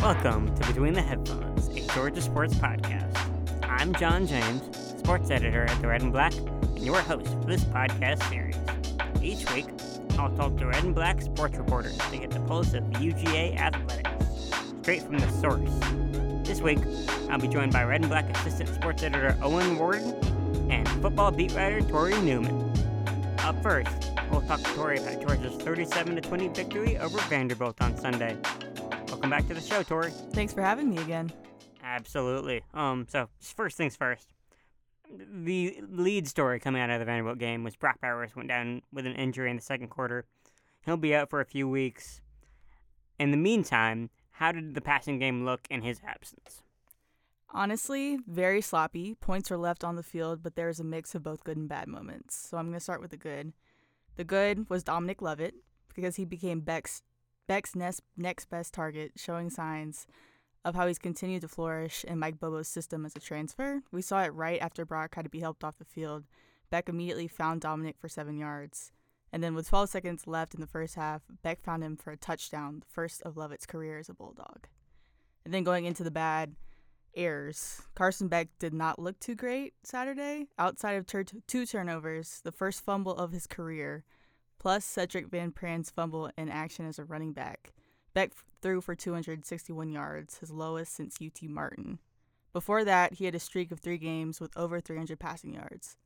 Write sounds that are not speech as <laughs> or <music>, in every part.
Welcome to Between the Headphones, a Georgia sports podcast. I'm John James, sports editor at the Red and Black, and your host for this podcast series. Each week, I'll talk to Red and Black sports reporters to get the pulse of UGA athletics, straight from the source. This week, I'll be joined by Red and Black assistant sports editor Owen Warden and football beat writer Tori Newman. Up first, we'll talk to Tori about Georgia's 37 20 victory over Vanderbilt on Sunday. Welcome back to the show, Tori. Thanks for having me again. Absolutely. Um, so first things first. The lead story coming out of the Vanderbilt game was Brock Bowers went down with an injury in the second quarter. He'll be out for a few weeks. In the meantime, how did the passing game look in his absence? Honestly, very sloppy. Points were left on the field, but there's a mix of both good and bad moments. So I'm going to start with the good. The good was Dominic Lovett because he became Beck's Beck's next, next best target, showing signs of how he's continued to flourish in Mike Bobo's system as a transfer. We saw it right after Brock had to be helped off the field. Beck immediately found Dominic for seven yards. And then with 12 seconds left in the first half, Beck found him for a touchdown, the first of Lovett's career as a Bulldog. And then going into the bad, errors. Carson Beck did not look too great Saturday. Outside of tur- two turnovers, the first fumble of his career, plus Sedrick Van Pran's fumble in action as a running back. Beck threw for 261 yards, his lowest since UT Martin. Before that, he had a streak of three games with over 300 passing yards.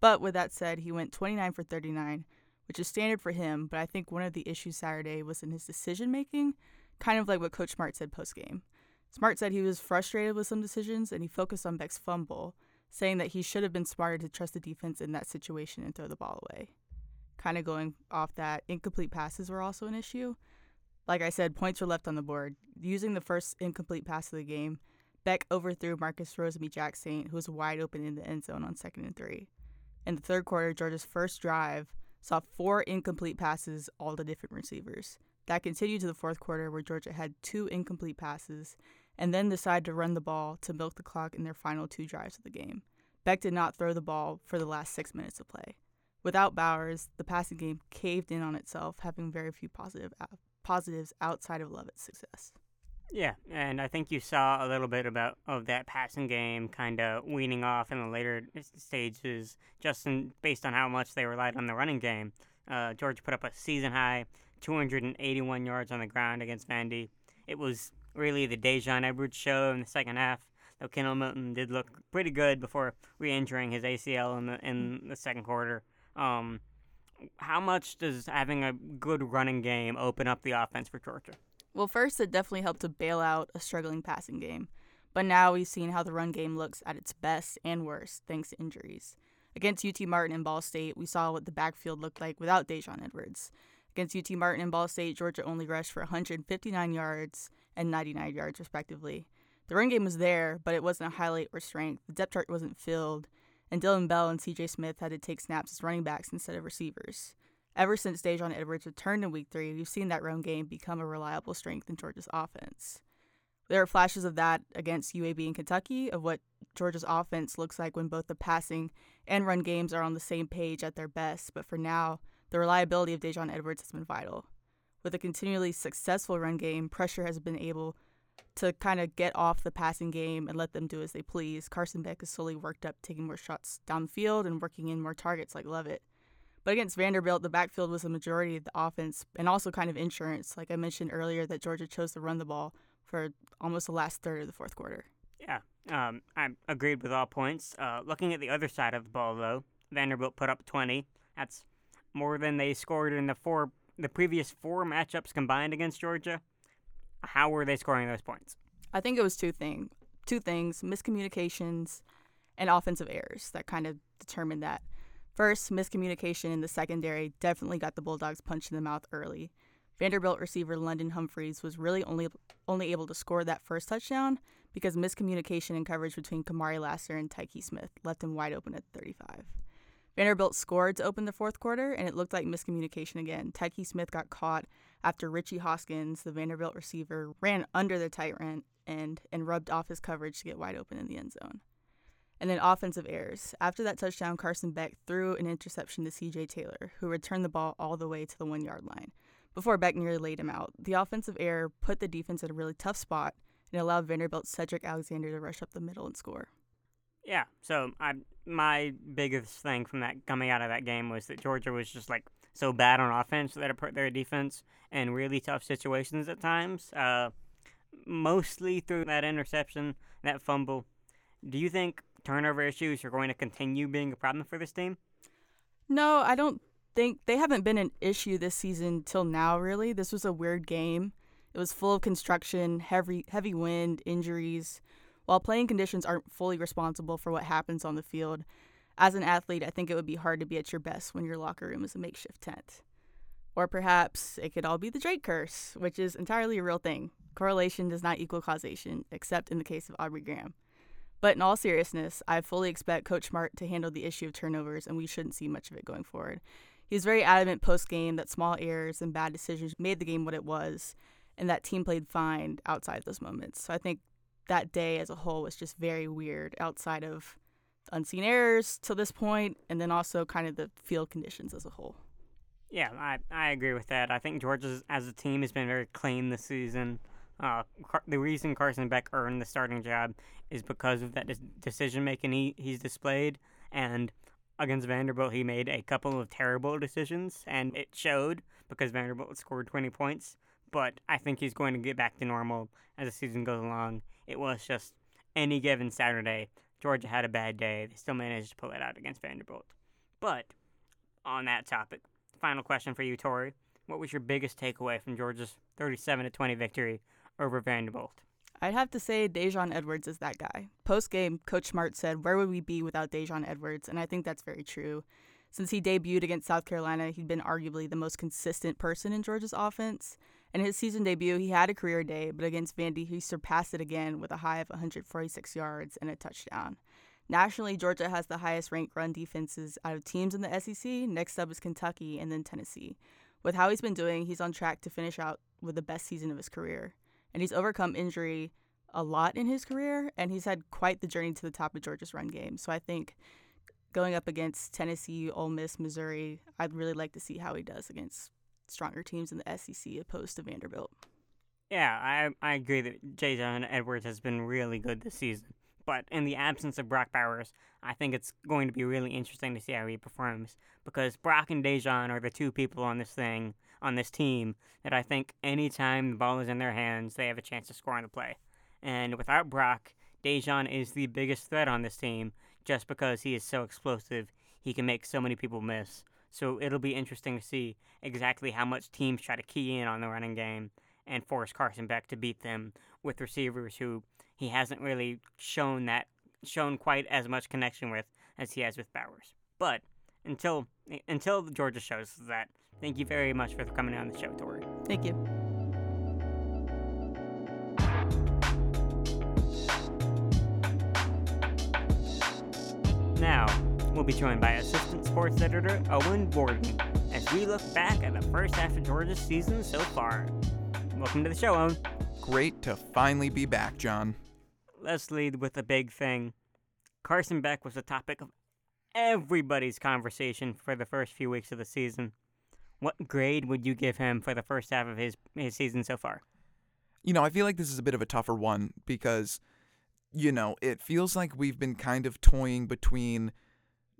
But with that said, he went 29 for 39, which is standard for him, but I think one of the issues Saturday was in his decision making, kind of like what Coach Smart said post game. Smart said he was frustrated with some decisions and he focused on Beck's fumble, saying that he should have been smarter to trust the defense in that situation and throw the ball away kind of going off that, incomplete passes were also an issue. Like I said, points were left on the board. Using the first incomplete pass of the game, Beck overthrew Marcus Rosemy-Jacksaint, who was wide open in the end zone on second and three. In the third quarter, Georgia's first drive saw four incomplete passes, all to different receivers. That continued to the fourth quarter, where Georgia had two incomplete passes and then decided to run the ball to milk the clock in their final two drives of the game. Beck did not throw the ball for the last six minutes of play. Without Bowers, the passing game caved in on itself, having very few positive positives outside of Lovett's success. Yeah, and I think you saw a little bit about of that passing game kind of weaning off in the later stages, just in, based on how much they relied on the running game. Uh, Georgia put up a season high 281 yards on the ground against Vandy. It was really the Daijun Edwards show in the second half. Though Kendall Milton did look pretty good before re-injuring his ACL in the in the second quarter. Um, how much does having a good running game open up the offense for Georgia? Well, first, it definitely helped to bail out a struggling passing game. But now we've seen how the run game looks at its best and worst thanks to injuries. Against UT Martin and Ball State, we saw what the backfield looked like without Daijun Edwards. Against UT Martin and Ball State, Georgia only rushed for 159 yards and 99 yards, respectively. The run game was there, but it wasn't a highlight or strength. The depth chart wasn't filled, and Dillon Bell and CJ Smith had to take snaps as running backs instead of receivers. Ever since Daijun Edwards returned in week three, we've seen that run game become a reliable strength in Georgia's offense. There are flashes of that against UAB and Kentucky, of what Georgia's offense looks like when both the passing and run games are on the same page at their best, but for now, the reliability of Daijun Edwards has been vital. With a continually successful run game, pressure has been able to kind of get off the passing game and let them do as they please. Carson Beck has slowly worked up, taking more shots down the field and working in more targets like Lovett. But against Vanderbilt, the backfield was the majority of the offense and also kind of insurance. Like I mentioned earlier, that Georgia chose to run the ball for almost the last third of the fourth quarter. Yeah, um, I agreed with all points. Uh, looking at the other side of the ball, though, Vanderbilt put up 20. That's more than they scored in the four the previous four matchups combined against Georgia. How were they scoring those points? I think it was two things. Two things: miscommunications and offensive errors that kind of determined that. First, miscommunication in the secondary definitely got the Bulldogs punched in the mouth early. Vanderbilt receiver London Humphreys was really only only able to score that first touchdown because miscommunication and coverage between Kamari Lassiter and Tykee Smith left him wide open at 35. Vanderbilt scored to open the fourth quarter, and it looked like miscommunication again. Tykee Smith got caught after Richie Hoskins, the Vanderbilt receiver, ran under the tight end and rubbed off his coverage to get wide open in the end zone. And then offensive errors. After that touchdown, Carson Beck threw an interception to CJ Taylor, who returned the ball all the way to the one yard line. before Beck nearly laid him out. The offensive error put the defense in a really tough spot and allowed Vanderbilt's Sedrick Alexander to rush up the middle and score. Yeah, so I my biggest thing from that coming out of that game was that Georgia was just like so bad on offense that it put their defense in really tough situations at times. Uh, mostly through that interception, that fumble. Do you think turnover issues are going to continue being a problem for this team? No, I don't think they haven't been an issue this season till now. Really, this was a weird game. It was full of construction, heavy heavy wind, injuries. While playing conditions aren't fully responsible for what happens on the field, as an athlete, I think it would be hard to be at your best when your locker room is a makeshift tent. Or perhaps it could all be the Drake curse, which is entirely a real thing. Correlation does not equal causation, except in the case of Aubrey Graham. But in all seriousness, I fully expect Coach Smart to handle the issue of turnovers, and we shouldn't see much of it going forward. He was very adamant post game that small errors and bad decisions made the game what it was, and that team played fine outside those moments. So I think that day as a whole was just very weird outside of unseen errors to this point, and then also kind of the field conditions as a whole. Yeah, I, I agree with that. I think Georgia as a team has been very clean this season. Uh, Car- the reason Carson Beck earned the starting job is because of that de- decision making he, he's displayed. And against Vanderbilt, he made a couple of terrible decisions, and it showed because Vanderbilt scored 20 points. But I think he's going to get back to normal as the season goes along. It was just any given Saturday, Georgia had a bad day. They still managed to pull it out against Vanderbilt. But on that topic, final question for you, Tori. What was your biggest takeaway from Georgia's 37 to 20 victory over Vanderbilt? I'd have to say Daijun Edwards is that guy. Post game, Coach Smart said, Where would we be without Daijun Edwards? And I think that's very true. Since he debuted against South Carolina, he'd been arguably the most consistent person in Georgia's offense. In his season debut, he had a career day, but against Vandy, he surpassed it again with a high of 146 yards and a touchdown. Nationally, Georgia has the highest ranked run defenses out of teams in the SEC. Next up is Kentucky and then Tennessee. With how he's been doing, he's on track to finish out with the best season of his career. And he's overcome injury a lot in his career, and he's had quite the journey to the top of Georgia's run game. So I think going up against Tennessee, Ole Miss, Missouri, I'd really like to see how he does against stronger teams in the SEC opposed to Vanderbilt. Yeah, I I agree that Daijun Edwards has been really good this season. But in the absence of Brock Bowers, I think it's going to be really interesting to see how he performs because Brock and Daijun are the two people on this thing, on this team, that I think anytime the ball is in their hands, they have a chance to score on the play. And without Brock, Daijun is the biggest threat on this team just because he is so explosive. He can make so many people miss. So it'll be interesting to see exactly how much teams try to key in on the running game and force Carson Beck to beat them with receivers who he hasn't really shown that shown quite as much connection with as he has with Bowers. But until until Georgia shows that, thank you very much for coming on the show, Tori. Thank you. Be joined by Assistant Sports Editor Owen Warden as we look back at the first half of Georgia's season so far. Welcome to the show, Owen. Great to finally be back, John. Let's lead with a big thing. Carson Beck was the topic of everybody's conversation for the first few weeks of the season. What grade would you give him for the first half of his his season so far? You know, I feel like this is a bit of a tougher one because, you know, it feels like we've been kind of toying between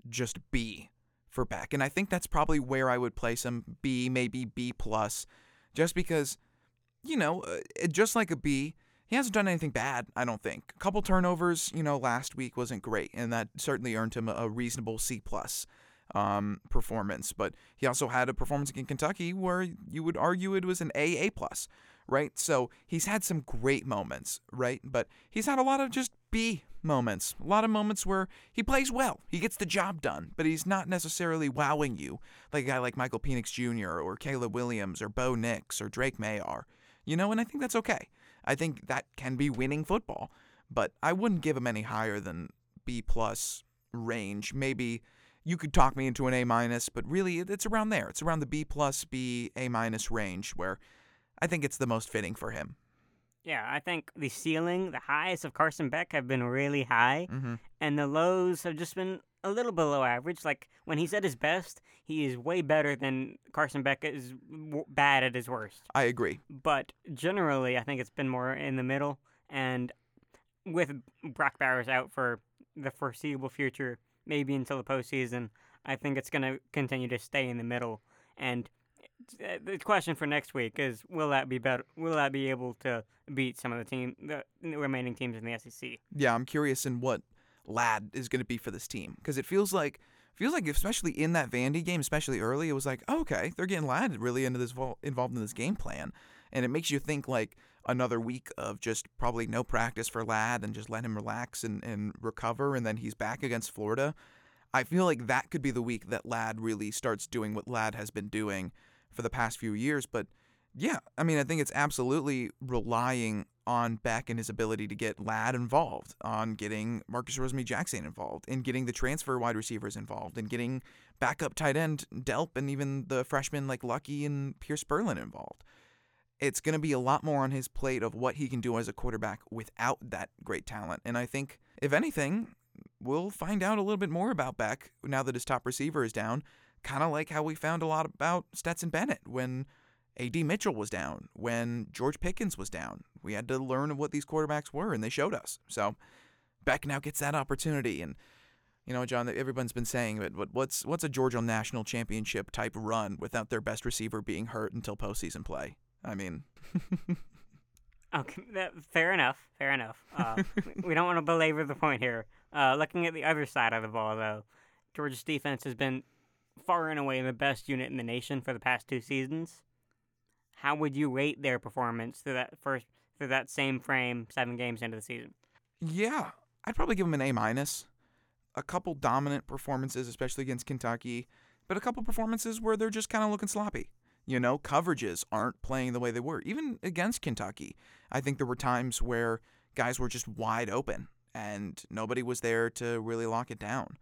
just B for Beck, and I think that's probably where I would place him. B, maybe B plus, just because, you know, uh, just like a B, he hasn't done anything bad, I don't think. A couple turnovers, you know, last week wasn't great, and that certainly earned him a reasonable C plus um, performance. But he also had a performance in Kentucky where you would argue it was an A A plus, right? So he's had some great moments, right? But he's had a lot of just B moments, a lot of moments where he plays well, he gets the job done, but he's not necessarily wowing you like a guy like Michael Penix Jr. or Caleb Williams or Bo Nix or Drake Maye are, you know. And I think that's okay. I think that can be winning football, but I wouldn't give him any higher than B plus range. Maybe you could talk me into an A minus, but really it's around there. It's around the B plus B A minus range where I think it's the most fitting for him. Yeah, I think the ceiling, the highs of Carson Beck have been really high, Mm-hmm. and the lows have just been a little below average. Like when he's at his best, he is way better than Carson Beck is w- bad at his worst. I agree. But generally, I think it's been more in the middle. And with Brock Bowers out for the foreseeable future, maybe until the postseason, I think it's going to continue to stay in the middle. And Eh, the question for next week is: Will that be better? Will that be able to beat some of the team, the remaining teams in the SEC? Yeah, I'm curious in what Ladd is going to be for this team because it feels like feels like especially in that Vandy game, especially early, it was like oh, okay, they're getting Ladd really into this involved in this game plan, and it makes you think like another week of just probably no practice for Ladd and just let him relax and, and recover, and then he's back against Florida. I feel like that could be the week that Ladd really starts doing what Ladd has been doing for the past few years. But yeah, I mean, I think it's absolutely relying on Beck and his ability to get Ladd involved, on getting Marcus Rosemy-Jacksaint involved, in getting the transfer wide receivers involved, and getting backup tight end Delp and even the freshmen like Luckie and Pearce Spurlin involved. It's going to be a lot more on his plate of what he can do as a quarterback without that great talent. And I think, if anything, we'll find out a little bit more about Beck now that his top receiver is down kind of like how we found a lot about Stetson Bennett when AD Mitchell was down, when George Pickens was down. We had to learn what these quarterbacks were, and they showed us. So Beck now gets that opportunity. And, you know, John, everyone's been saying, but what's, what's a Georgia national championship type run without their best receiver being hurt until postseason play? I mean. <laughs> okay, that, fair enough. Fair enough. Uh, we don't want to belabor the point here. Uh, looking at the other side of the ball, though, Georgia's defense has been far and away the best unit in the nation for the past two seasons. How would you rate their performance through that first through that same frame seven games into the season? Yeah, I'd probably give them an A minus. A couple dominant performances, especially against Kentucky, but a couple performances where they're just kind of looking sloppy. You know, coverages aren't playing the way they were. Even against Kentucky, I think there were times where guys were just wide open and nobody was there to really lock it down.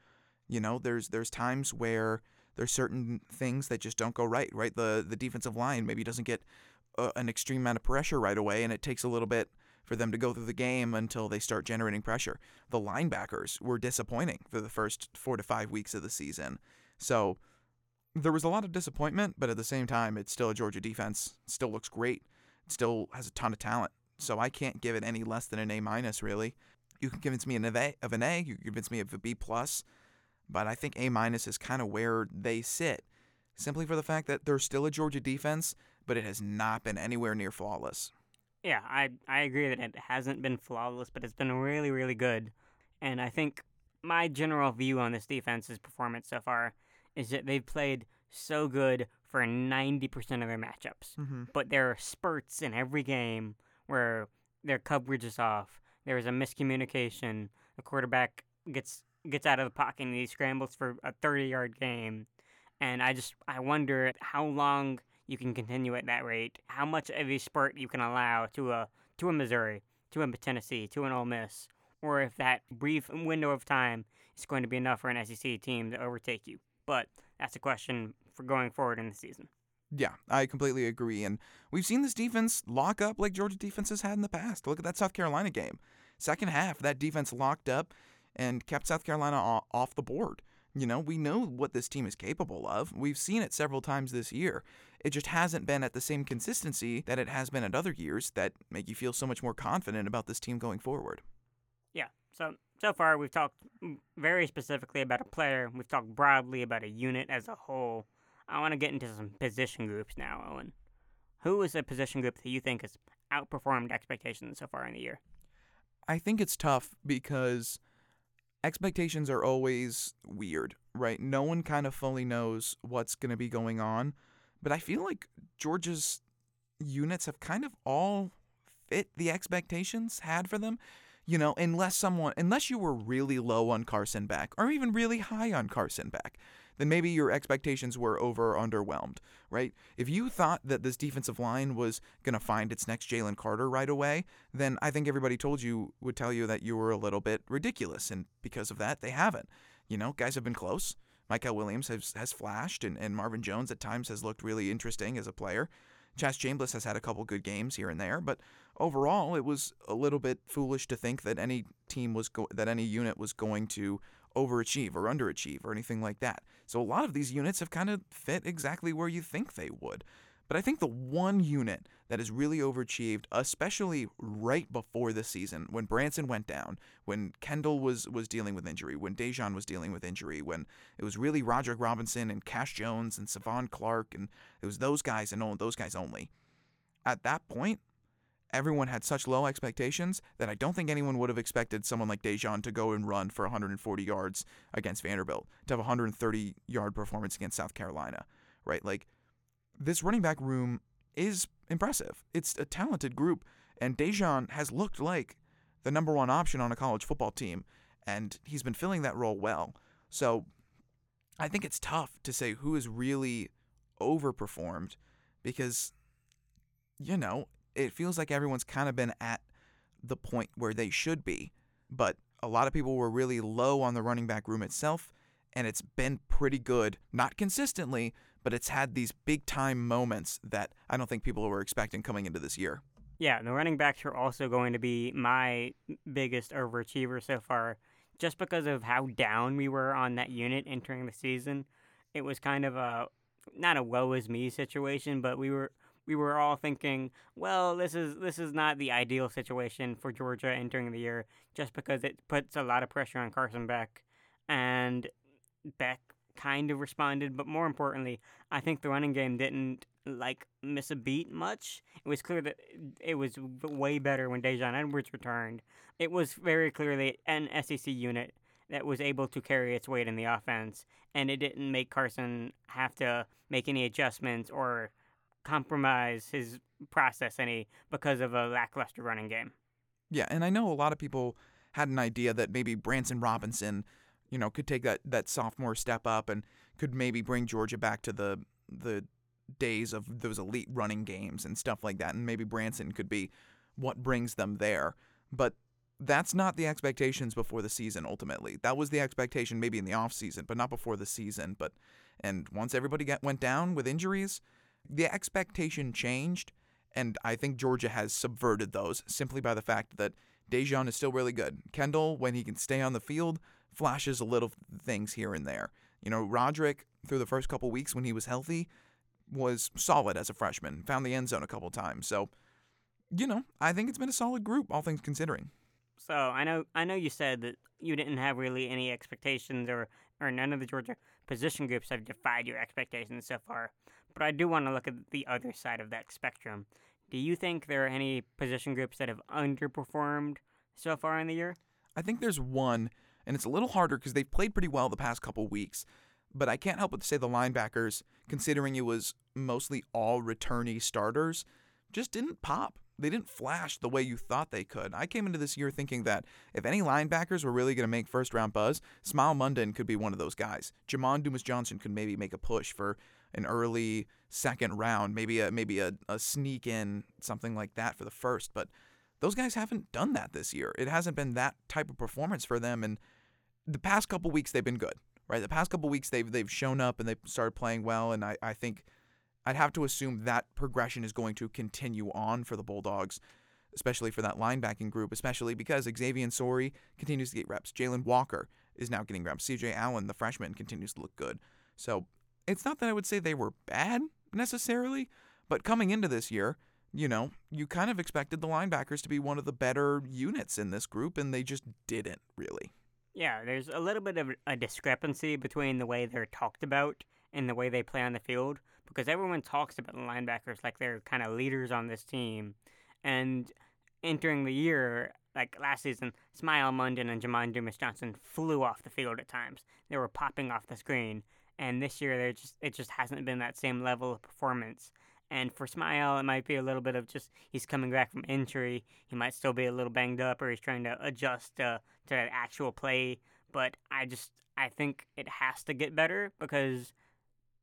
You know, there's there's times where there's certain things that just don't go right, right? The the defensive line maybe doesn't get uh, an extreme amount of pressure right away, and it takes a little bit for them to go through the game until they start generating pressure. The linebackers were disappointing for the first four to five weeks of the season. So there was a lot of disappointment, but at the same time, it's still a Georgia defense. Still looks great. It still has a ton of talent. So I can't give it any less than an A minus, really. You can convince me A, of an A. You can convince me of a B plus but I think A minus is kind of where they sit, simply for the fact that they're still a Georgia defense, but it has not been anywhere near flawless. Yeah, I I agree that it hasn't been flawless, but it's been really really good, and I think my general view on this defense's performance so far is that they've played so good for 90% of their matchups. Mm-hmm. But there are spurts in every game where their coverage is off. There is a miscommunication. The quarterback gets gets out of the pocket and he scrambles for a 30 yard game. And I just I wonder how long you can continue at that rate, how much of a spurt you can allow to a to a Missouri, to a Tennessee, to an Ole Miss, or if that brief window of time is going to be enough for an SEC team to overtake you. But that's a question for going forward in the season. Yeah, I completely agree. And we've seen this defense lock up like Georgia defenses had in the past. Look at that South Carolina game. Second half, that defense locked up and kept South Carolina off the board. You know, we know what this team is capable of. We've seen it several times this year. It just hasn't been at the same consistency that it has been at other years that make you feel so much more confident about this team going forward. Yeah. So so far we've talked very specifically about a player. We've talked broadly about a unit as a whole. I want to get into some position groups now, Owen. Who is a position group that you think has outperformed expectations so far in the year? I think it's tough because expectations are always weird, right? No one kind of fully knows what's going to be going on. But I feel like Georgia's units have kind of all fit the expectations had for them. You know, unless someone, unless you were really low on Carson Beck or even really high on Carson Beck, then maybe your expectations were over underwhelmed, right? If you thought that this defensive line was going to find its next Jalen Carter right away, then I think everybody told you would tell you that you were a little bit ridiculous. And because of that, they haven't. You know, guys have been close. Mykel Williams has, has flashed, and, and Marvin Jones at times has looked really interesting as a player. Chaz Chambliss has had a couple good games here and there, but overall, it was a little bit foolish to think that any team was go- that any unit was going to overachieve or underachieve or anything like that. So a lot of these units have kind of fit exactly where you think they would. But I think the one unit that has really overachieved, especially right before the season, when Branson went down, when Kendall was was dealing with injury, when Daijun was dealing with injury, when it was really Roderick Robinson and Cash Jones and Sevaughn Clark, and it was those guys and those guys only. At that point, everyone had such low expectations that I don't think anyone would have expected someone like Daijun to go and run for 140 yards against Vanderbilt, to have a 130 yard performance against South Carolina, right? Like this running back room is impressive. It's a talented group, and Daijun has looked like the number one option on a college football team, and he's been filling that role well. So I think it's tough to say who has really overperformed because, you know, it feels like everyone's kind of been at the point where they should be. But a lot of people were really low on the running back room itself, and it's been pretty good, not consistently, but it's had these big time moments that I don't think people were expecting coming into this year. Yeah, the running backs are also going to be my biggest overachiever so far, just because of how down we were on that unit entering the season. It was kind of a not a woe is me situation, but we were we were all thinking, well, this is this is not the ideal situation for Georgia entering the year, just because it puts a lot of pressure on Carson Beck, and Beck kind of responded, but more importantly, I think the running game didn't like miss a beat much. It was clear that it was way better when Daijun Edwards returned. It was very clearly an SEC unit that was able to carry its weight in the offense, and it didn't make Carson have to make any adjustments or compromise his process any because of a lackluster running game. Yeah, and I know a lot of people had an idea that maybe Branson Robinson you know, could take that, that sophomore step up and could maybe bring Georgia back to the the days of those elite running games and stuff like that. And maybe Branson could be what brings them there. But that's not the expectations before the season ultimately. That was the expectation maybe in the off season, but not before the season. But and once everybody went down with injuries, the expectation changed. And I think Georgia has subverted those simply by the fact that Daijun is still really good. Kendall, when he can stay on the field, flashes of little things here and there. You know, Roderick, through the first couple weeks when he was healthy, was solid as a freshman, found the end zone a couple times. So, you know, I think it's been a solid group, all things considering. So I know I know you said that you didn't have really any expectations or, or none of the Georgia position groups have defied your expectations so far. But I do want to look at the other side of that spectrum. Do you think there are any position groups that have underperformed so far in the year? I think there's one and it's a little harder because they've played pretty well the past couple weeks. But I can't help but say the linebackers, considering it was mostly all returnee starters, just didn't pop. They didn't flash the way you thought they could. I came into this year thinking that if any linebackers were really going to make first round buzz, Smael Mondon could be one of those guys. Jamon Dumas Johnson could maybe make a push for an early second round, maybe a maybe a, a sneak in something like that for the first. But those guys haven't done that this year. It hasn't been that type of performance for them, and the past couple weeks they've been good, right? The past couple weeks they've they've shown up and they've started playing well, and I, I think I'd have to assume that progression is going to continue on for the Bulldogs, especially for that linebacking group, especially because Xavian Sorey continues to get reps. Jalen Walker is now getting reps. CJ Allen, the freshman, continues to look good. So it's not that I would say they were bad necessarily, but coming into this year, you know, you kind of expected the linebackers to be one of the better units in this group, and they just didn't really. Yeah, there's a little bit of a discrepancy between the way they're talked about and the way they play on the field because everyone talks about the linebackers like they're kind of leaders on this team. And entering the year, like last season, Smael Mondon and Jamon Dumas Johnson flew off the field at times. They were popping off the screen. And this year, they just it just hasn't been that same level of performance. And for Smael, it might be a little bit of just he's coming back from injury. He might still be a little banged up, or he's trying to adjust uh, to actual play. But I just I think it has to get better because,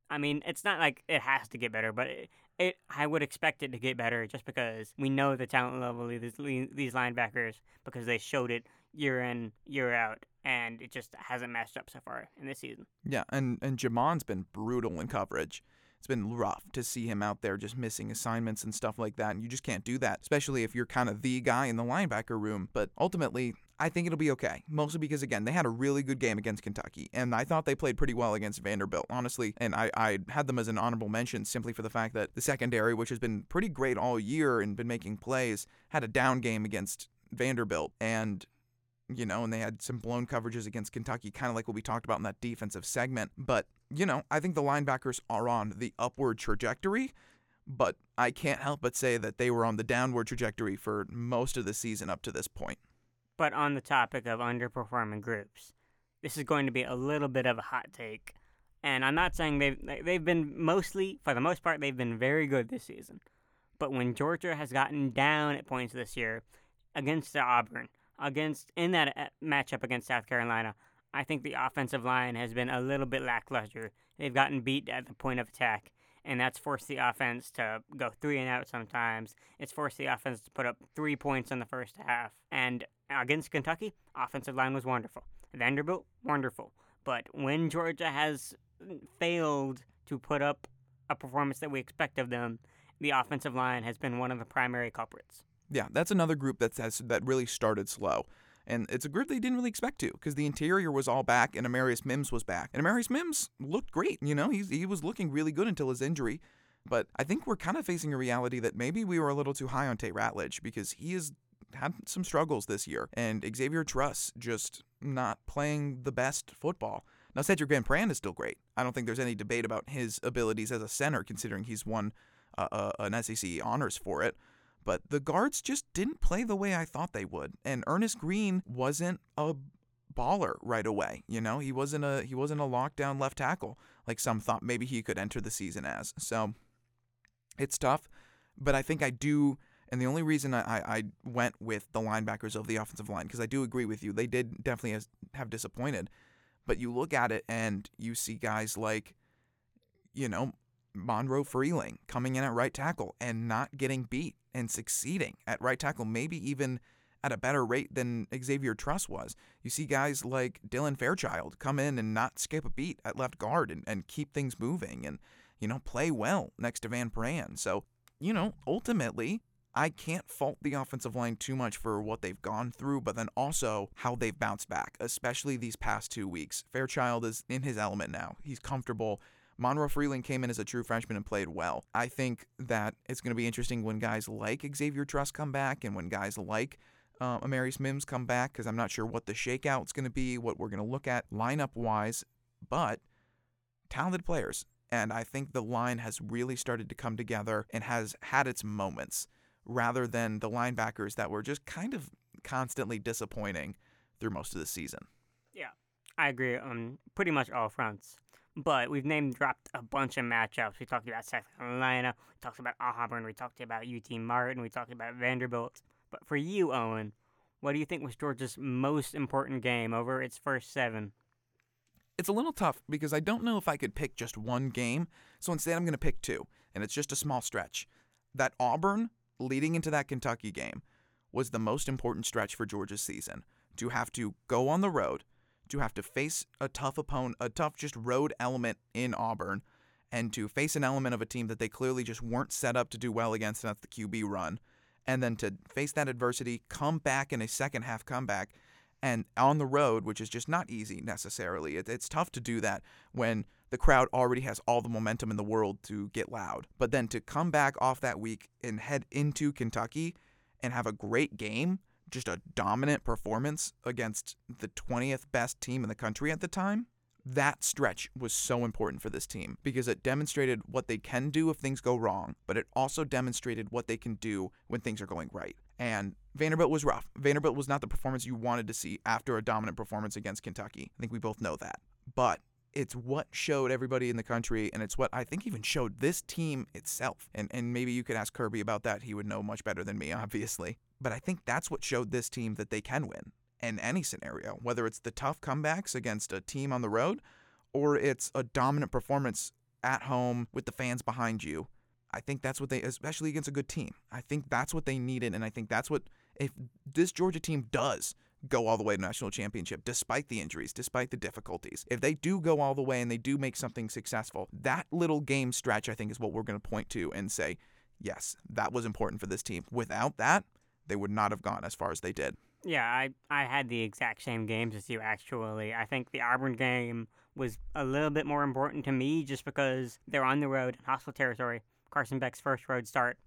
I mean, it's not like it has to get better, but it, it I would expect it to get better just because we know the talent level of these these linebackers because they showed it year in year out, and it just hasn't matched up so far in this season. Yeah, and and Jamon's been brutal in coverage it's been rough to see him out there just missing assignments and stuff like that. And you just can't do that, especially if you're kind of the guy in the linebacker room. But ultimately, I think it'll be okay. Mostly because, again, they had a really good game against Kentucky, and I thought they played pretty well against Vanderbilt, honestly. And I, I had them as an honorable mention simply for the fact that the secondary, which has been pretty great all year and been making plays, had a down game against Vanderbilt. And you know, and they had some blown coverages against Kentucky, kind of like what we talked about in that defensive segment. But, you know, I think the linebackers are on the upward trajectory, but I can't help but say that they were on the downward trajectory for most of the season up to this point. But on the topic of underperforming groups, this is going to be a little bit of a hot take. And I'm not saying they've they've been mostly, for the most part, they've been very good this season. But when Georgia has gotten down at points this year against Auburn, against in that uh, matchup against South Carolina, I think the offensive line has been a little bit lackluster. They've gotten beat at the point of attack, and that's forced the offense to go three and out sometimes. It's forced the offense to put up three points in the first half. And against Kentucky, offensive line was wonderful. Vanderbilt, wonderful. But when Georgia has failed to put up a performance that we expect of them, the offensive line has been one of the primary culprits. Yeah, that's another group that has that really started slow. And it's a group they didn't really expect to because the interior was all back and Amarius Mims was back. And Amarius Mims looked great. You know, he's, he was looking really good until his injury. But I think we're kind of facing a reality that maybe we were a little too high on Tate Ratledge because he has had some struggles this year. And Xavier Truss just not playing the best football. Now, Sedrick Van Pran is still great. I don't think there's any debate about his abilities as a center, considering he's won uh, uh, an SEC honors for it but the guards just didn't play the way I thought they would. And Earnest Greene wasn't a baller right away. You know, he wasn't a he wasn't a lockdown left tackle like some thought maybe he could enter the season as. So it's tough, but I think I do. And the only reason I, I went with the linebackers of the offensive line because I do agree with you, they did definitely have disappointed. But you look at it and you see guys like, you know, Monroe Freeling coming in at right tackle and not getting beat and succeeding at right tackle, maybe even at a better rate than Xavier Truss was. You see guys like Dylan Fairchild come in and not skip a beat at left guard and, and keep things moving and, you know, play well next to Van Pran. So, you know, ultimately, I can't fault the offensive line too much for what they've gone through, but then also how they've bounced back, especially these past two weeks. Fairchild is in his element now. He's comfortable. Monroe Freeling came in as a true freshman and played well. I think that it's going to be interesting when guys like Xavier Truss come back and when guys like uh, Amarius Mims come back because I'm not sure what the shakeout's going to be, what we're going to look at lineup wise, but talented players. And I think the line has really started to come together and has had its moments rather than the linebackers that were just kind of constantly disappointing through most of the season. Yeah, I agree on pretty much all fronts. But we've name dropped a bunch of matchups. We talked about South Carolina, we talked about Auburn, we talked about UT Martin, we talked about Vanderbilt. But for you, Owen, what do you think was Georgia's most important game over its first seven? It's a little tough because I don't know if I could pick just one game. So instead, I'm going to pick two, and it's just a small stretch. That Auburn leading into that Kentucky game was the most important stretch for Georgia's season. To have to go on the road, to have to face a tough opponent, a tough just road element in Auburn, and to face an element of a team that they clearly just weren't set up to do well against, and that's the QB run, and then to face that adversity, come back in a second half comeback, and on the road, which is just not easy necessarily. It, it's tough to do that when the crowd already has all the momentum in the world to get loud. But then to come back off that week and head into Kentucky and have a great game just a dominant performance against the 20th best team in the country at the time, that stretch was so important for this team because it demonstrated what they can do if things go wrong, but it also demonstrated what they can do when things are going right. And Vanderbilt was rough. Vanderbilt was not the performance you wanted to see after a dominant performance against Kentucky. I think we both know that. But it's what showed everybody in the country, and it's what I think even showed this team itself. And and maybe you could ask Kirby about that. He would know much better than me, <laughs> obviously. But I think that's what showed this team that they can win in any scenario, whether it's the tough comebacks against a team on the road or it's a dominant performance at home with the fans behind you. I think that's what they, especially against a good team. I think that's what they needed, and I think that's what if this Georgia team does go all the way to national championship despite the injuries, despite the difficulties. If they do go all the way and they do make something successful, that little game stretch I think is what we're going to point to and say, yes, that was important for this team. Without that, they would not have gone as far as they did. Yeah, I, I had the exact same games as you, actually. I think the Auburn game was a little bit more important to me just because they're on the road in hostile territory. Carson Beck's first road start.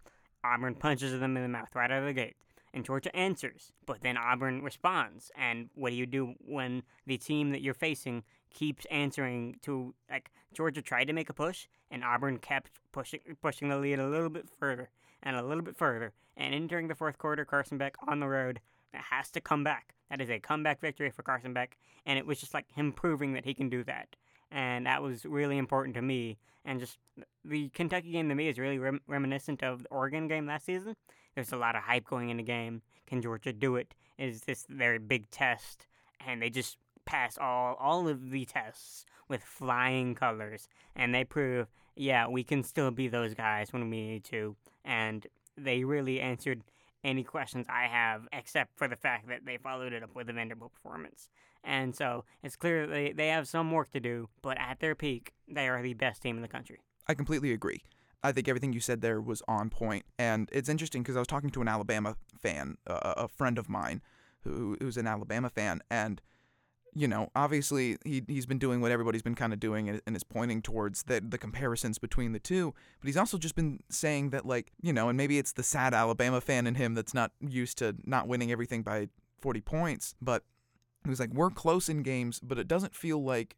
Auburn punches them in the mouth right out of the gate. And Georgia answers, but then Auburn responds. And what do you do when the team that you're facing keeps answering to like Georgia tried to make a push and Auburn kept pushing pushing the lead a little bit further and a little bit further. And entering the fourth quarter, Carson Beck on the road has to come back. That is a comeback victory for Carson Beck, and it was just like him proving that he can do that. And that was really important to me. And just the Kentucky game to me is really rem- reminiscent of the Oregon game last season. There's a lot of hype going in the game. Can Georgia do it? Is this very big test? And they just pass all all of the tests with flying colors, and they prove, yeah, we can still be those guys when we need to. And they really answered any questions I have, except for the fact that they followed it up with a Vanderbilt performance. And so it's clear they, they have some work to do, but at their peak, they are the best team in the country. I completely agree. I think everything you said there was on point, and it's interesting because I was talking to an Alabama fan, uh, a friend of mine, who who's an Alabama fan, and you know, obviously he he's been doing what everybody's been kind of doing and, and is pointing towards the the comparisons between the two. But he's also just been saying that like you know, and maybe it's the sad Alabama fan in him that's not used to not winning everything by 40 points. But he was like, we're close in games, but it doesn't feel like.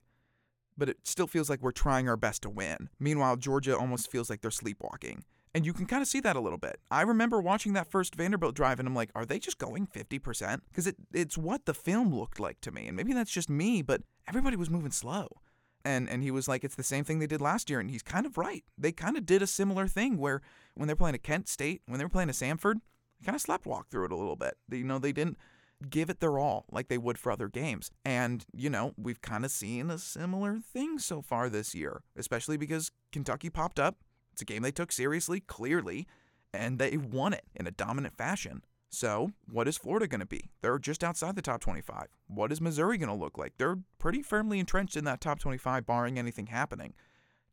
But it still feels like we're trying our best to win. Meanwhile, Georgia almost feels like they're sleepwalking. And you can kind of see that a little bit. I remember watching that first Vanderbilt drive and I'm like, are they just going 50%? Because it, it's what the film looked like to me. And maybe that's just me, but everybody was moving slow. And, and he was like, it's the same thing they did last year. And he's kind of right. They kind of did a similar thing where when they're playing a Kent State, when they were playing a Samford, they kind of slept walk through it a little bit. They, you know, they didn't give it their all like they would for other games. And, you know, we've kind of seen a similar thing so far this year, especially because Kentucky popped up it's a game they took seriously, clearly, and they won it in a dominant fashion. So, what is Florida going to be? They're just outside the top 25. What is Missouri going to look like? They're pretty firmly entrenched in that top 25, barring anything happening.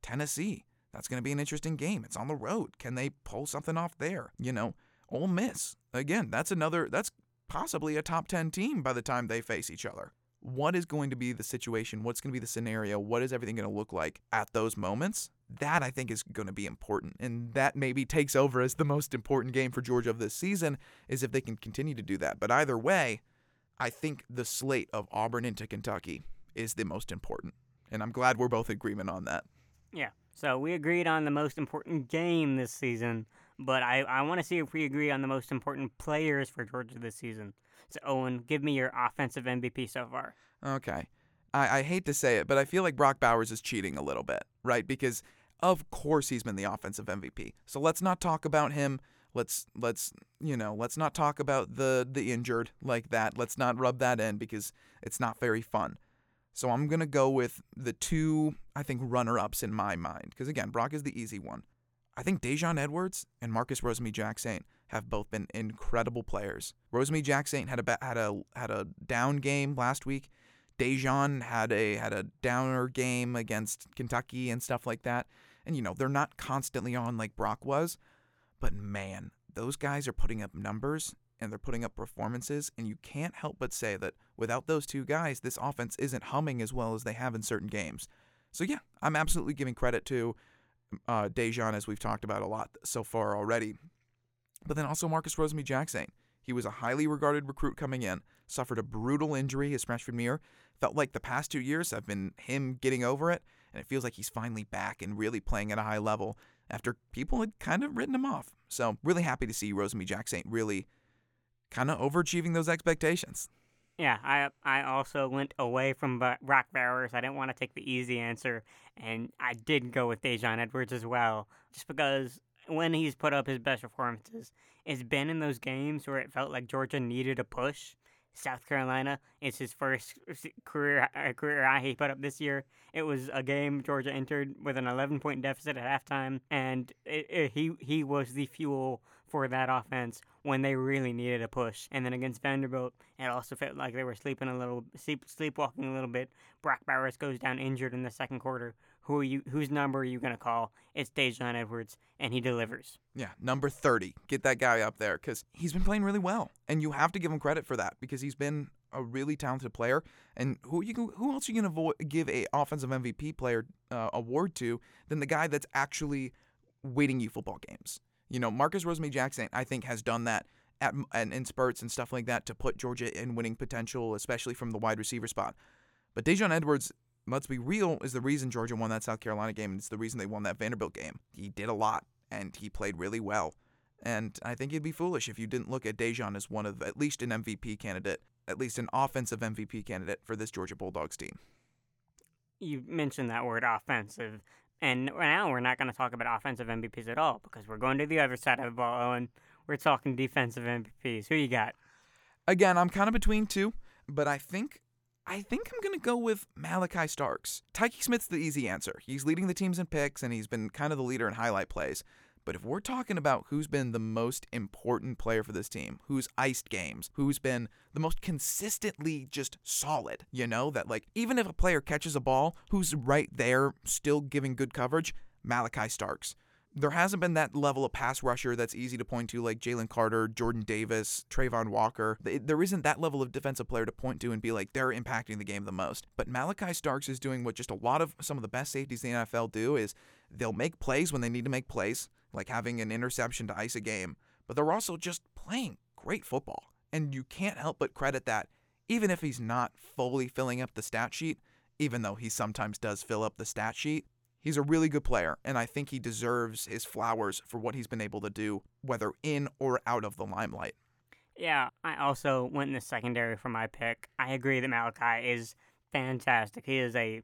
Tennessee, that's going to be an interesting game. It's on the road. Can they pull something off there? You know, Ole Miss, again, that's another, that's possibly a top 10 team by the time they face each other. What is going to be the situation? What's going to be the scenario? What is everything going to look like at those moments? that I think is going to be important. And that maybe takes over as the most important game for Georgia of this season is if they can continue to do that. But either way, I think the slate of Auburn into Kentucky is the most important. And I'm glad we're both agreement on that. Yeah. So we agreed on the most important game this season, but I, I want to see if we agree on the most important players for Georgia this season. So, Owen, give me your offensive MVP so far. Okay. I, I hate to say it, but I feel like Brock Bowers is cheating a little bit, right? Because of course he's been the offensive MVP. So let's not talk about him. Let's let's you know, let's not talk about the the injured like that. Let's not rub that in because it's not very fun. So I'm going to go with the two I think runner-ups in my mind because again, Brock is the easy one. I think Daijun Edwards and Marcus Rosemy-Jacksaint have both been incredible players. Rosemy-Jacksaint had a had a had a down game last week. Daijun had a had a downer game against Kentucky and stuff like that. And, you know, they're not constantly on like Brock was, but man, those guys are putting up numbers and they're putting up performances. And you can't help but say that without those two guys, this offense isn't humming as well as they have in certain games. So, yeah, I'm absolutely giving credit to uh, Daijun, as we've talked about a lot so far already. But then also Marcus Rosemy-Jacksaint. He was a highly regarded recruit coming in, suffered a brutal injury his freshman year. Felt like the past two years have been him getting over it, and it feels like he's finally back and really playing at a high level after people had kind of written him off. So, really happy to see Rosemy-Jacksaint really kind of overachieving those expectations. Yeah, I I also went away from Brock Bowers. I didn't want to take the easy answer, and I did go with Daijun Edwards as well, just because when he's put up his best performances, it's been in those games where it felt like Georgia needed a push, South Carolina. It's his first career uh, career high he put up this year. It was a game Georgia entered with an 11 point deficit at halftime, and it, it, he he was the fuel for that offense when they really needed a push. And then against Vanderbilt, it also felt like they were sleeping a little, sleep, sleepwalking a little bit. Brock Bowers goes down injured in the second quarter. who you? Whose number are you going to call? It's Daijun Edwards, and he delivers. Yeah, number 30. Get that guy up there because he's been playing really well. And you have to give him credit for that because he's been a really talented player. And who you who else are you going to give a offensive MVP player uh, award to than the guy that's actually winning you football games? You know, Marcus Rosemy-Jacksaint, I think, has done that at, and in spurts and stuff like that to put Georgia in winning potential, especially from the wide receiver spot. But Daijun Edwards, let's be real, is the reason Georgia won that South Carolina game. It's the reason they won that Vanderbilt game. He did a lot, and he played really well. And I think you'd be foolish if you didn't look at Daijun as one of at least an MVP candidate, at least an offensive MVP candidate for this Georgia Bulldogs team. You mentioned that word offensive, and now we're not going to talk about offensive MVPs at all because we're going to the other side of the ball and we're talking defensive MVPs. Who you got? Again, I'm kind of between two, but I think I think I'm going to go with Malachi Starks. Tykee Smith's the easy answer. He's leading the teams in picks and he's been kind of the leader in highlight plays. But if we're talking about who's been the most important player for this team, who's iced games, who's been the most consistently just solid, you know, that like even if a player catches a ball, who's right there still giving good coverage, Malachi Starks there hasn't been that level of pass rusher that's easy to point to, like Jalen Carter, Jordan Davis, Travon Walker. There isn't that level of defensive player to point to and be like, they're impacting the game the most. But Malachi Starks is doing what just a lot of some of the best safeties in the NFL do is they'll make plays when they need to make plays, like having an interception to ice a game, but they're also just playing great football. And you can't help but credit that, even if he's not fully filling up the stat sheet, even though he sometimes does fill up the stat sheet, He's a really good player, and I think he deserves his flowers for what he's been able to do, whether in or out of the limelight. Yeah, I also went in the secondary for my pick. I agree that Malachi is fantastic. He is a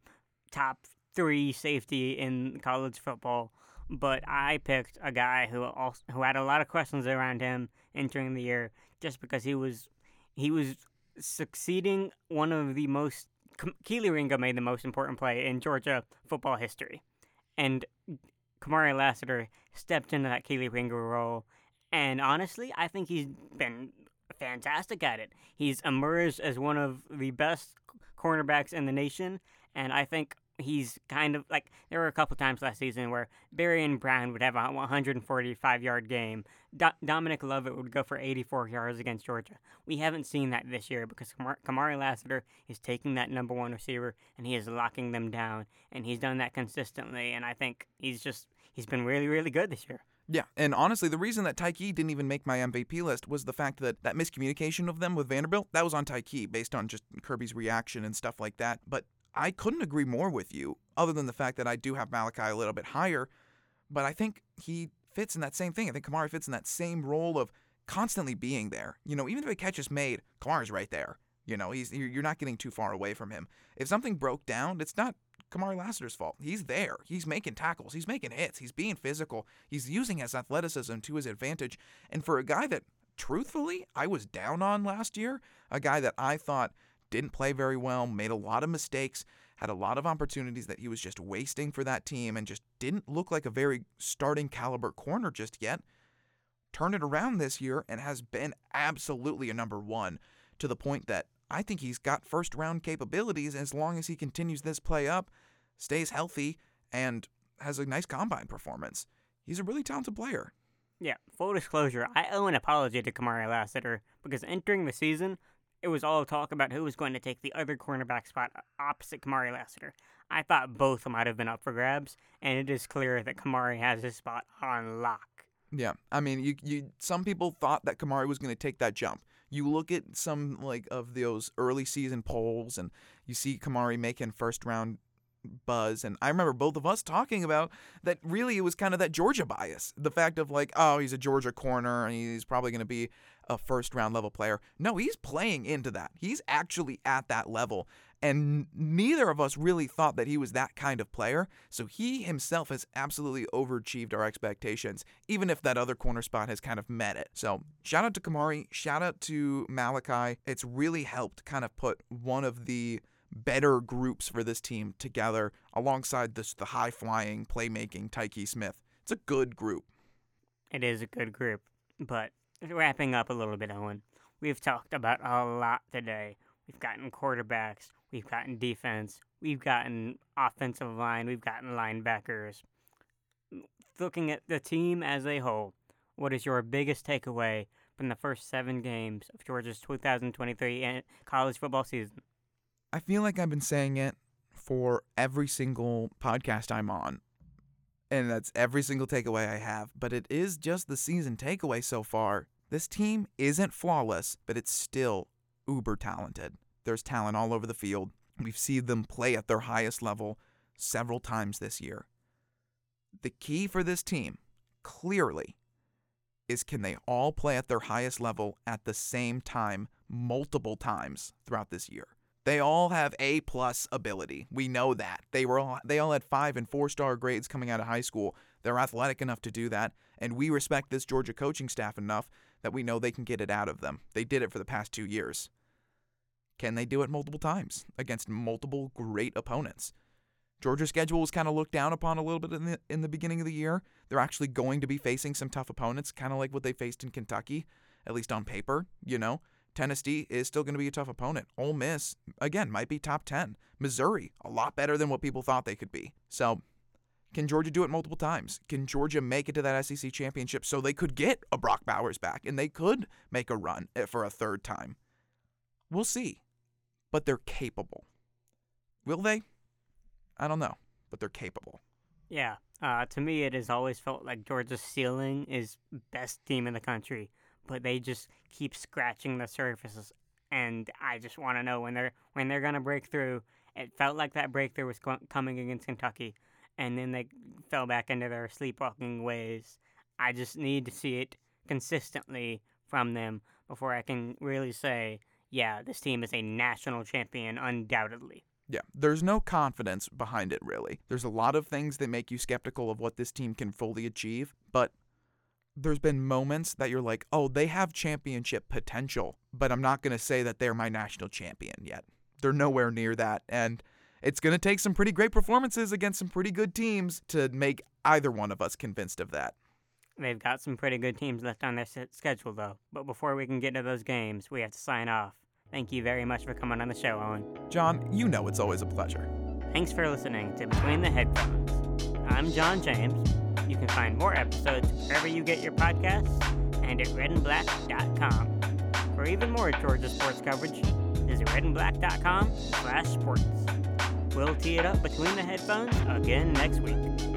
top three safety in college football, but I picked a guy who also, who had a lot of questions around him entering the year, just because he was he was succeeding one of the most Kelee Ringo made the most important play in Georgia football history. And Kamari Lassiter stepped into that Kelee Ringo role. And honestly, I think he's been fantastic at it. He's emerged as one of the best cornerbacks in the nation. And I think he's kind of like there were a couple times last season where Barion Brown would have a 145 yard game. Do- Dominic Lovett would go for 84 yards against Georgia. We haven't seen that this year because Kamar- Kamari Lassiter is taking that number one receiver and he is locking them down, and he's done that consistently. And I think he's just he's been really really good this year. Yeah, and honestly, the reason that Tyke didn't even make my MVP list was the fact that that miscommunication of them with Vanderbilt, that was on Tyke based on just Kirby's reaction and stuff like that. But I couldn't agree more with you, other than the fact that I do have Malachi a little bit higher. But I think he fits in that same thing. I think Kamari fits in that same role of constantly being there. You know, even if a catch is made, Kamari's right there. You know, he's you're not getting too far away from him. If something broke down, it's not Kamari Lassiter's fault. He's there. He's making tackles. He's making hits. He's being physical. He's using his athleticism to his advantage. And for a guy that, truthfully, I was down on last year, a guy that I thought didn't play very well, made a lot of mistakes, had a lot of opportunities that he was just wasting for that team, and just didn't look like a very starting caliber corner just yet. Turned it around this year and has been absolutely a number one to the point that I think he's got first round capabilities as long as he continues this play up, stays healthy, and has a nice combine performance. He's a really talented player. Yeah, full disclosure, I owe an apology to Kamari Lassiter because entering the season, it was all talk about who was going to take the other cornerback spot opposite Kamari Lassiter. I thought both might have been up for grabs, and it is clear that Kamari has his spot on lock. Yeah, I mean, you you some people thought that Kamari was going to take that jump. You look at some like of those early season polls, and you see Kamari making first round buzz. And I remember both of us talking about that really it was kind of that Georgia bias. The fact of like, oh, he's a Georgia corner and he's probably going to be a first round level player. No, he's playing into that. He's actually at that level. And neither of us really thought that he was that kind of player. So he himself has absolutely overachieved our expectations, even if that other corner spot has kind of met it. So shout out to Kamari, shout out to Malachi. It's really helped kind of put one of the better groups for this team together alongside this the high flying playmaking Tykee Smith. It's a good group. It is a good group, but wrapping up a little bit, Owen, we've talked about a lot today. We've gotten quarterbacks, we've gotten defense, we've gotten offensive line, we've gotten linebackers. Looking at the team as a whole, what is your biggest takeaway from the first seven games of Georgia's 2023 college football season? I feel like I've been saying it for every single podcast I'm on. And that's every single takeaway I have. But it is just the season takeaway so far. This team isn't flawless, but it's still uber talented. There's talent all over the field. We've seen them play at their highest level several times this year. The key for this team, clearly, is can they all play at their highest level at the same time multiple times throughout this year? They all have A plus ability. We know that. They were all they all had five and four star grades coming out of high school. They're athletic enough to do that, and we respect this Georgia coaching staff enough that we know they can get it out of them. They did it for the past two years. Can they do it multiple times against multiple great opponents? Georgia's schedule was kind of looked down upon a little bit in the in the beginning of the year. They're actually going to be facing some tough opponents, kind of like what they faced in Kentucky, at least on paper, you know. Tennessee is still going to be a tough opponent. Ole Miss, again, might be top 10. Missouri, a lot better than what people thought they could be. So, can Georgia do it multiple times? Can Georgia make it to that SEC championship so they could get a Brock Bowers back and they could make a run eh, for a third time? We'll see. But they're capable. Will they? I don't know, but they're capable. Yeah. Uh, to me, it has always felt like Georgia's ceiling is best team in the country but they just keep scratching the surfaces. And I just want to know when they're when they're gonna break through. It felt like that breakthrough was coming against Kentucky, and then they fell back into their sleepwalking ways. I just need to see it consistently from them before I can really say, yeah, this team is a national champion, undoubtedly. Yeah, there's no confidence behind it, really. There's a lot of things that make you skeptical of what this team can fully achieve, but there's been moments that you're like, oh, they have championship potential, but I'm not going to say that they're my national champion yet. They're nowhere near that. And it's going to take some pretty great performances against some pretty good teams to make either one of us convinced of that. They've got some pretty good teams left on their schedule, though. But before we can get to those games, we have to sign off. Thank you very much for coming on the show, Owen. John, you know it's always a pleasure. Thanks for listening to Between the Headphones. I'm John James. You can find more episodes wherever you get your podcasts and at redandblack.com. For even more Georgia sports coverage, visit redandblack.com slash sports. We'll tee it up between the headphones again next week.